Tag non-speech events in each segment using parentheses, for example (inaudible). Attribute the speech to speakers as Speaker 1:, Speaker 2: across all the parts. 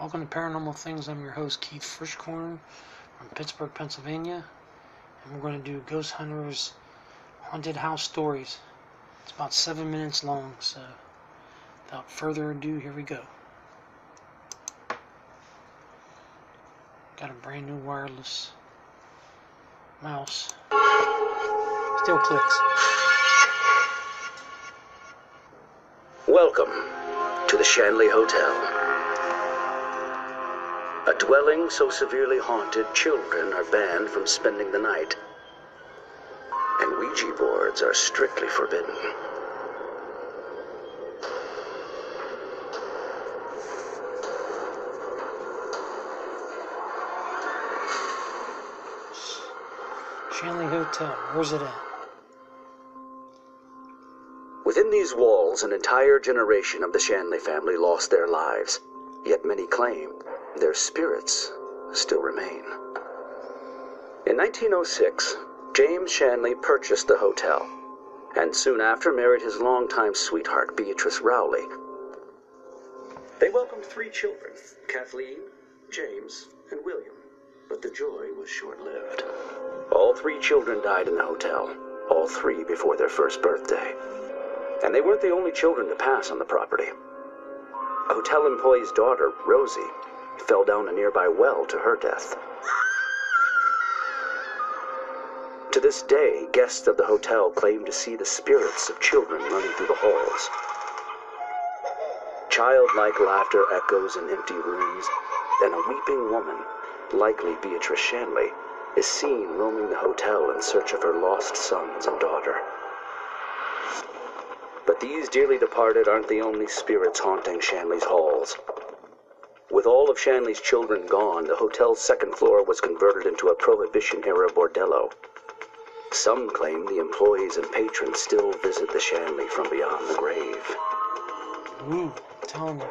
Speaker 1: Welcome to Paranormal Things. I'm your host, Keith Frischkorn from Pittsburgh, Pennsylvania. And we're going to do Ghost Hunters Haunted House Stories. It's about seven minutes long, so without further ado, here we go. Got a brand new wireless mouse. Still clicks.
Speaker 2: Welcome to the Shanley Hotel. A dwelling so severely haunted, children are banned from spending the night. And Ouija boards are strictly forbidden.
Speaker 1: Shanley Hotel. Where's it at?
Speaker 2: Within these walls, an entire generation of the Shanley family lost their lives. Yet many claim their spirits still remain. In 1906, James Shanley purchased the hotel, and soon after married his longtime sweetheart, Beatrice Rowley. They welcomed three children Kathleen, James, and William. But the joy was short lived. All three children died in the hotel, all three before their first birthday. And they weren't the only children to pass on the property. A hotel employee's daughter, Rosie, fell down a nearby well to her death. To this day, guests of the hotel claim to see the spirits of children running through the halls. Childlike laughter echoes in empty rooms, and a weeping woman, likely Beatrice Shanley, is seen roaming the hotel in search of her lost sons and daughter. But these dearly departed aren't the only spirits haunting Shanley's halls. With all of Shanley's children gone, the hotel's second floor was converted into a Prohibition era bordello. Some claim the employees and patrons still visit the Shanley from beyond the grave.
Speaker 1: Ooh, telling you.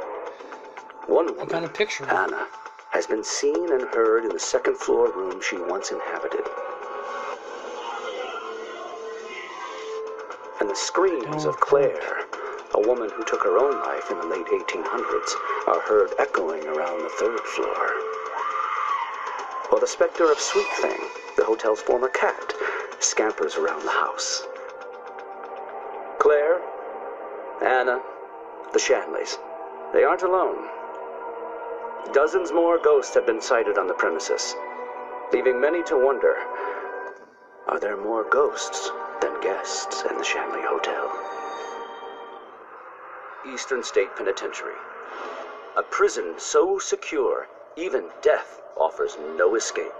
Speaker 2: One
Speaker 1: I
Speaker 2: woman,
Speaker 1: got a picture.
Speaker 2: Anna, has been seen and heard in the second floor room she once inhabited. And the screams of Claire, a woman who took her own life in the late 1800s, are heard echoing around the third floor. While the specter of Sweet Thing, the hotel's former cat, scampers around the house. Claire, Anna, the Shanleys, they aren't alone. Dozens more ghosts have been sighted on the premises, leaving many to wonder are there more ghosts than guests in the Shanley Hotel? Eastern State Penitentiary. A prison so secure, even death offers no escape.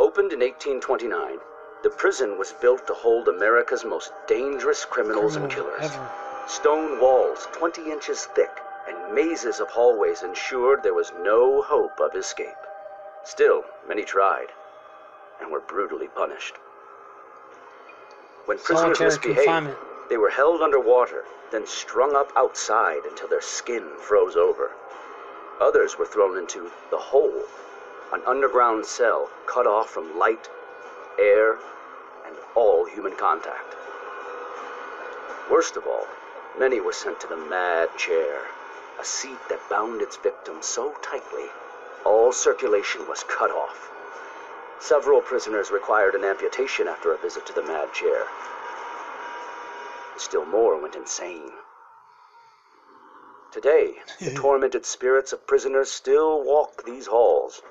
Speaker 2: Opened in 1829, the prison was built to hold America's most dangerous criminals and killers.
Speaker 1: ever.
Speaker 2: Stone walls 20 inches thick and mazes of hallways ensured there was no hope of escape. Still, many tried and were brutally punished. When prisoners
Speaker 1: Solitary
Speaker 2: misbehaved, they were held underwater, then strung up outside until their skin froze over. Others were thrown into the hole, an underground cell cut off from light, air, and all human contact. Worst of all, many were sent to the mad chair, a seat that bound its victim so tightly all circulation was cut off. Several prisoners required an amputation after a visit to the mad chair. Still more went insane. Today, the (laughs) tormented spirits of prisoners still walk these halls.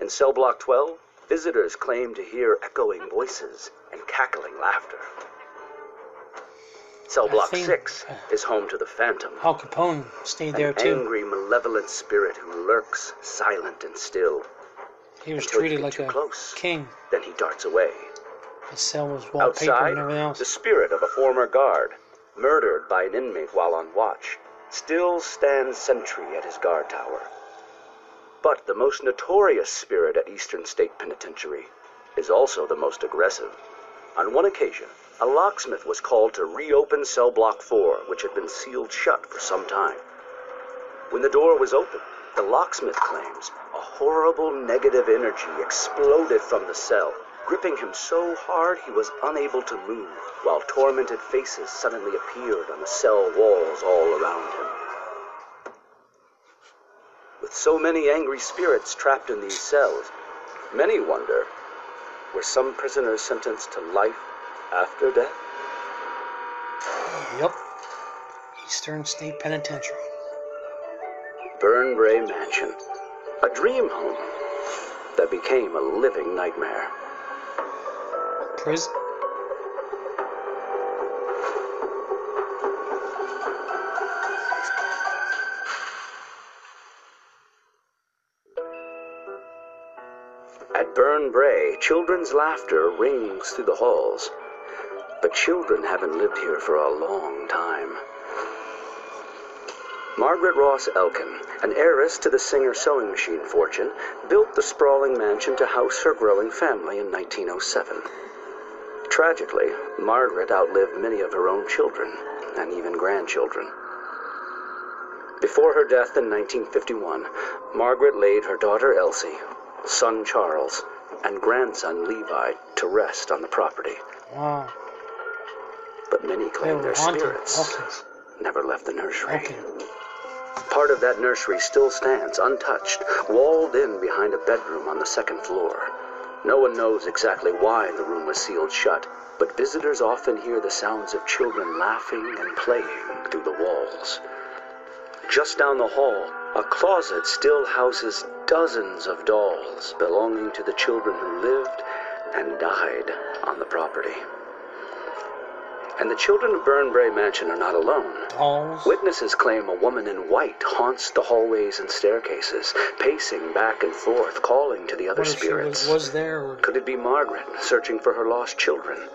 Speaker 2: In cell block 12, visitors claim to hear echoing voices and cackling laughter. Cell block
Speaker 1: think-
Speaker 2: 6 is home to the Phantom,
Speaker 1: Al Capone stayed there
Speaker 2: an
Speaker 1: too.
Speaker 2: angry, malevolent spirit who lurks silent and still.
Speaker 1: He was
Speaker 2: until
Speaker 1: treated like a
Speaker 2: close.
Speaker 1: king.
Speaker 2: Then he darts away.
Speaker 1: His cell was wallpaper
Speaker 2: Outside,
Speaker 1: and everything else.
Speaker 2: the spirit of a former guard, murdered by an inmate while on watch, still stands sentry at his guard tower. But the most notorious spirit at Eastern State Penitentiary is also the most aggressive. On one occasion, a locksmith was called to reopen cell block 4, which had been sealed shut for some time. When the door was opened, The locksmith claims a horrible negative energy exploded from the cell, gripping him so hard he was unable to move, while tormented faces suddenly appeared on the cell walls all around him. With so many angry spirits trapped in these cells, many wonder were some prisoners sentenced to life after death?
Speaker 1: Yep. Eastern State Penitentiary.
Speaker 2: Burn Burnbrae Mansion, a dream home that became a living nightmare.
Speaker 1: Prison.
Speaker 2: At Burnbrae, children's laughter rings through the halls. But children haven't lived here for a long time. Margaret Ross Elkin, an heiress to the Singer sewing machine fortune, built the sprawling mansion to house her growing family in 1907. Tragically, Margaret outlived many of her own children and even grandchildren. Before her death in 1951, Margaret laid her daughter Elsie, son Charles, and grandson Levi to rest on the property.
Speaker 1: Wow.
Speaker 2: But many claim their
Speaker 1: haunted.
Speaker 2: spirits
Speaker 1: Hawkins.
Speaker 2: never left the nursery. Part of that nursery still stands untouched, walled in behind a bedroom on the second floor. No one knows exactly why the room was sealed shut, but visitors often hear the sounds of children laughing and playing through the walls. Just down the hall, a closet still houses dozens of dolls belonging to the children who lived and died on the property. And the children of Burnbrae Mansion are not alone.
Speaker 1: Dolls.
Speaker 2: Witnesses claim a woman in white haunts the hallways and staircases, pacing back and forth, calling to the other spirits.
Speaker 1: was, was there? Or
Speaker 2: Could it be Margaret searching for her lost children?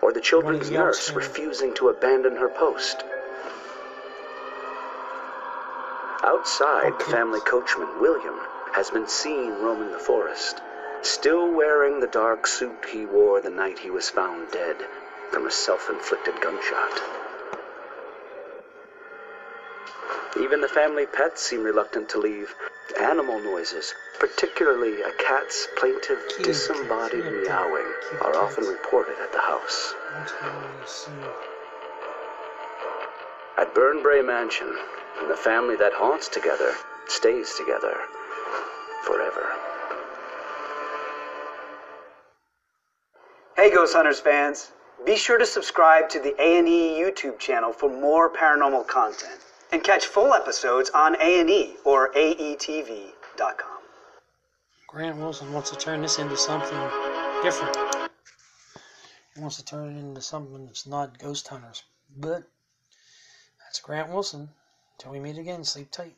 Speaker 2: Or the children's
Speaker 1: the
Speaker 2: nurse refusing to abandon her post? Outside, oh,
Speaker 1: the
Speaker 2: family coachman, William, has been seen roaming the forest, still wearing the dark suit he wore the night he was found dead from a self inflicted gunshot. Even the family pets seem reluctant to leave. Animal noises, particularly a cat's plaintive,
Speaker 1: Cute,
Speaker 2: disembodied
Speaker 1: cute,
Speaker 2: meowing,
Speaker 1: cute
Speaker 2: are often reported at the house.
Speaker 1: What can we see?
Speaker 2: At Burnbrae Mansion, the family that haunts together stays together forever.
Speaker 3: Hey Ghost Hunters fans, be sure to subscribe to the A&E YouTube channel for more paranormal content and catch full episodes on A&E or aetv.com.
Speaker 1: Grant Wilson wants to turn this into something different. He wants to turn it into something that's not ghost hunters. But that's Grant Wilson. Till we meet again, sleep tight.